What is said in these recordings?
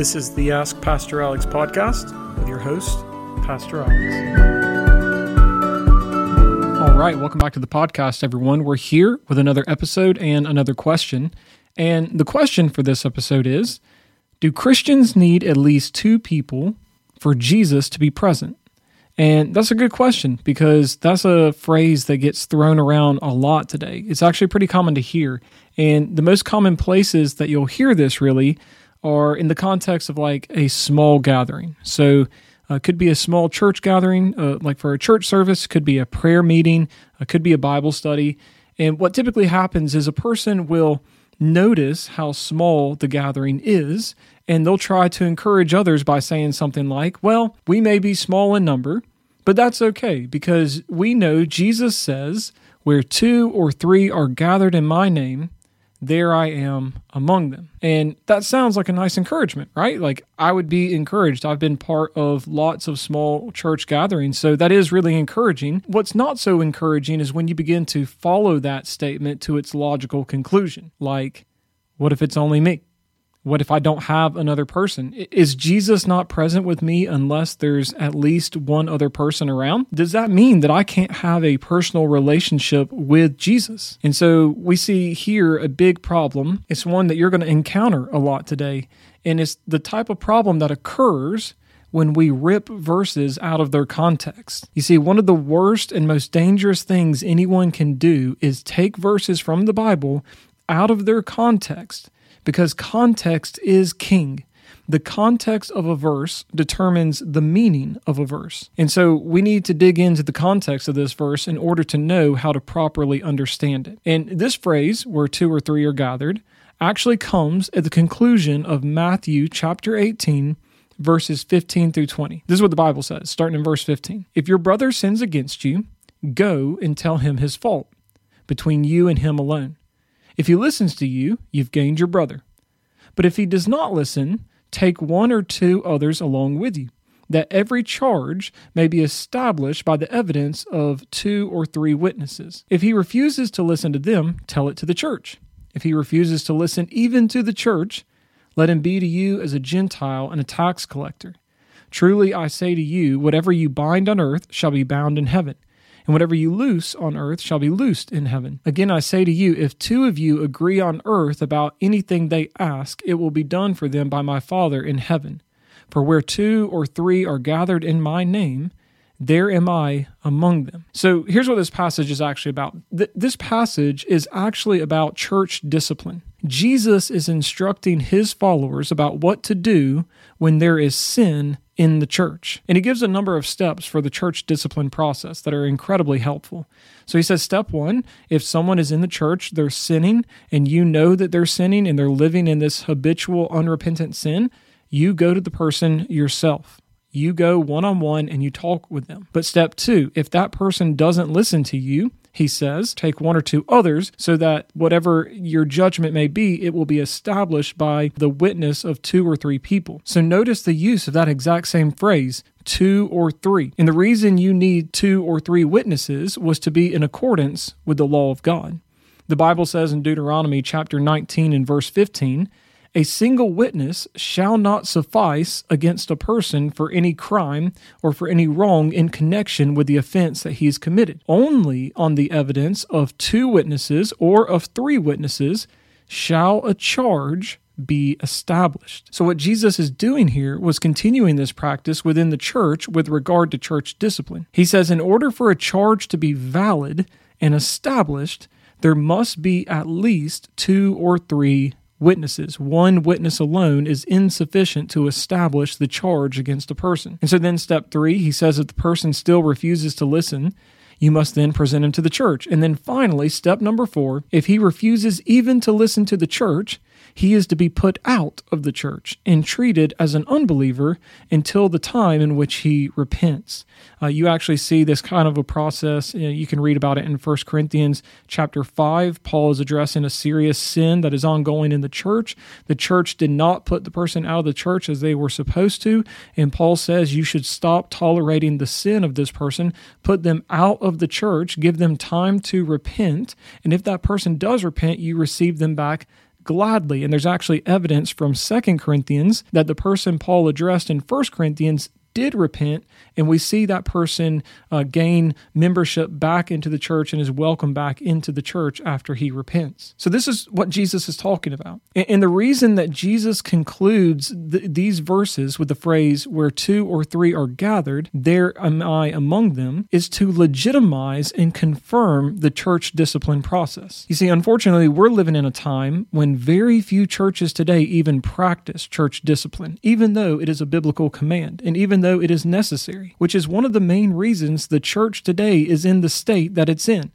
This is the Ask Pastor Alex podcast with your host, Pastor Alex. All right, welcome back to the podcast, everyone. We're here with another episode and another question. And the question for this episode is Do Christians need at least two people for Jesus to be present? And that's a good question because that's a phrase that gets thrown around a lot today. It's actually pretty common to hear. And the most common places that you'll hear this really are in the context of like a small gathering. So, uh, could be a small church gathering, uh, like for a church service, could be a prayer meeting, uh, could be a Bible study. And what typically happens is a person will notice how small the gathering is, and they'll try to encourage others by saying something like, Well, we may be small in number, but that's okay because we know Jesus says, Where two or three are gathered in my name, there I am among them. And that sounds like a nice encouragement, right? Like I would be encouraged. I've been part of lots of small church gatherings, so that is really encouraging. What's not so encouraging is when you begin to follow that statement to its logical conclusion. Like, what if it's only me? What if I don't have another person? Is Jesus not present with me unless there's at least one other person around? Does that mean that I can't have a personal relationship with Jesus? And so we see here a big problem. It's one that you're going to encounter a lot today. And it's the type of problem that occurs when we rip verses out of their context. You see, one of the worst and most dangerous things anyone can do is take verses from the Bible out of their context because context is king. The context of a verse determines the meaning of a verse. And so we need to dig into the context of this verse in order to know how to properly understand it. And this phrase, where two or three are gathered, actually comes at the conclusion of Matthew chapter 18, verses 15 through 20. This is what the Bible says, starting in verse 15. If your brother sins against you, go and tell him his fault between you and him alone. If he listens to you, you've gained your brother. But if he does not listen, take one or two others along with you, that every charge may be established by the evidence of two or three witnesses. If he refuses to listen to them, tell it to the church. If he refuses to listen even to the church, let him be to you as a Gentile and a tax collector. Truly I say to you, whatever you bind on earth shall be bound in heaven and whatever you loose on earth shall be loosed in heaven. Again, I say to you, if two of you agree on earth about anything they ask, it will be done for them by my Father in heaven. For where two or three are gathered in my name, there am I among them. So here's what this passage is actually about. This passage is actually about church discipline. Jesus is instructing his followers about what to do when there is sin in the church. And he gives a number of steps for the church discipline process that are incredibly helpful. So he says, Step one, if someone is in the church, they're sinning, and you know that they're sinning and they're living in this habitual, unrepentant sin, you go to the person yourself. You go one on one and you talk with them. But step two, if that person doesn't listen to you, he says, take one or two others so that whatever your judgment may be, it will be established by the witness of two or three people. So notice the use of that exact same phrase, two or three. And the reason you need two or three witnesses was to be in accordance with the law of God. The Bible says in Deuteronomy chapter 19 and verse 15, a single witness shall not suffice against a person for any crime or for any wrong in connection with the offense that he has committed. Only on the evidence of two witnesses or of three witnesses shall a charge be established. So, what Jesus is doing here was continuing this practice within the church with regard to church discipline. He says, in order for a charge to be valid and established, there must be at least two or three witnesses. One witness alone is insufficient to establish the charge against a person. And so then, step three, he says if the person still refuses to listen, you must then present him to the church. And then finally, step number four, if he refuses even to listen to the church, he is to be put out of the church and treated as an unbeliever until the time in which he repents. Uh, you actually see this kind of a process. You, know, you can read about it in 1 Corinthians chapter 5. Paul is addressing a serious sin that is ongoing in the church. The church did not put the person out of the church as they were supposed to. And Paul says you should stop tolerating the sin of this person, put them out of the church, give them time to repent. And if that person does repent, you receive them back gladly. And there's actually evidence from Second Corinthians that the person Paul addressed in First Corinthians did repent, and we see that person uh, gain membership back into the church and is welcomed back into the church after he repents. So, this is what Jesus is talking about. And, and the reason that Jesus concludes th- these verses with the phrase, where two or three are gathered, there am I among them, is to legitimize and confirm the church discipline process. You see, unfortunately, we're living in a time when very few churches today even practice church discipline, even though it is a biblical command. And though it is necessary, which is one of the main reasons the church today is in the state that it's in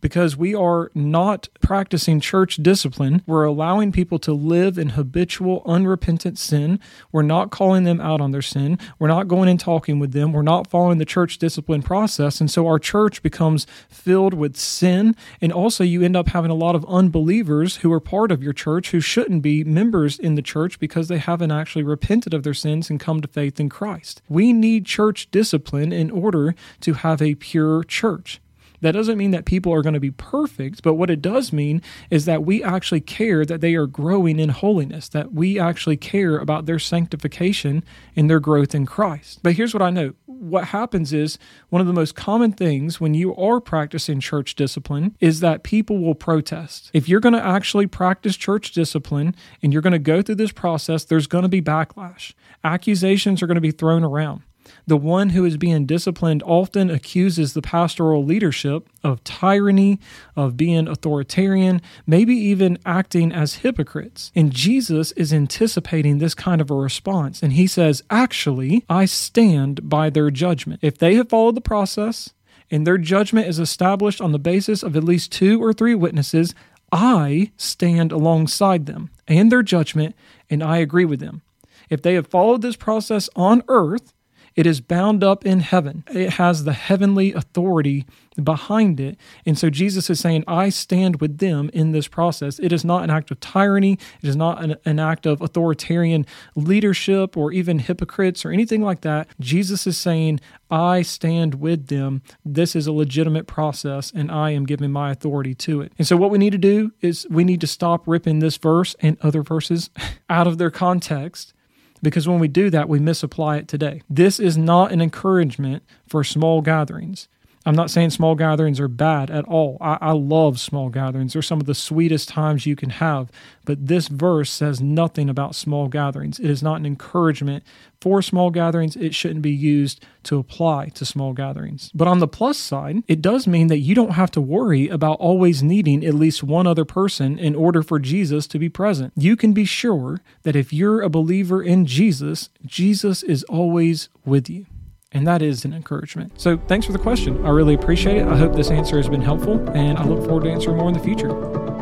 because we are not practicing church discipline. We're allowing people to live in habitual, unrepentant sin. We're not calling them out on their sin. We're not going and talking with them. We're not following the church discipline process. And so our church becomes filled with sin. And also, you end up having a lot of unbelievers who are part of your church who shouldn't be members in the church because they haven't actually repented of their sins and come to faith in Christ. We need church discipline in order to have a pure church. That doesn't mean that people are going to be perfect, but what it does mean is that we actually care that they are growing in holiness, that we actually care about their sanctification and their growth in Christ. But here's what I know what happens is one of the most common things when you are practicing church discipline is that people will protest. If you're going to actually practice church discipline and you're going to go through this process, there's going to be backlash. Accusations are going to be thrown around. The one who is being disciplined often accuses the pastoral leadership of tyranny, of being authoritarian, maybe even acting as hypocrites. And Jesus is anticipating this kind of a response. And he says, Actually, I stand by their judgment. If they have followed the process, and their judgment is established on the basis of at least two or three witnesses, I stand alongside them and their judgment, and I agree with them. If they have followed this process on earth, it is bound up in heaven. It has the heavenly authority behind it. And so Jesus is saying, I stand with them in this process. It is not an act of tyranny. It is not an, an, act of authoritarian leadership or even hypocrites or anything like that. Jesus is saying, I stand with them. This is a legitimate process and I am giving my authority to it. And so what we need to do is we need to stop ripping this verse and other verses out of their context because when we do that, we misapply it today. This is not an encouragement for small gatherings. I'm not saying small gatherings are bad at all. I, I, love small gatherings. They're some of the sweetest times you can have. But this verse says nothing about small gatherings. It is not an encouragement for small gatherings. It shouldn't be used to apply to small gatherings. But on the plus side, it does mean that you don't have to worry about always needing at least one other person in order for Jesus to be present. You can be sure that if you're a believer in Jesus, Jesus is always with you. And that is an encouragement. So thanks for the question. I really appreciate it. I hope this answer has been helpful, and I look forward to answering more in the future.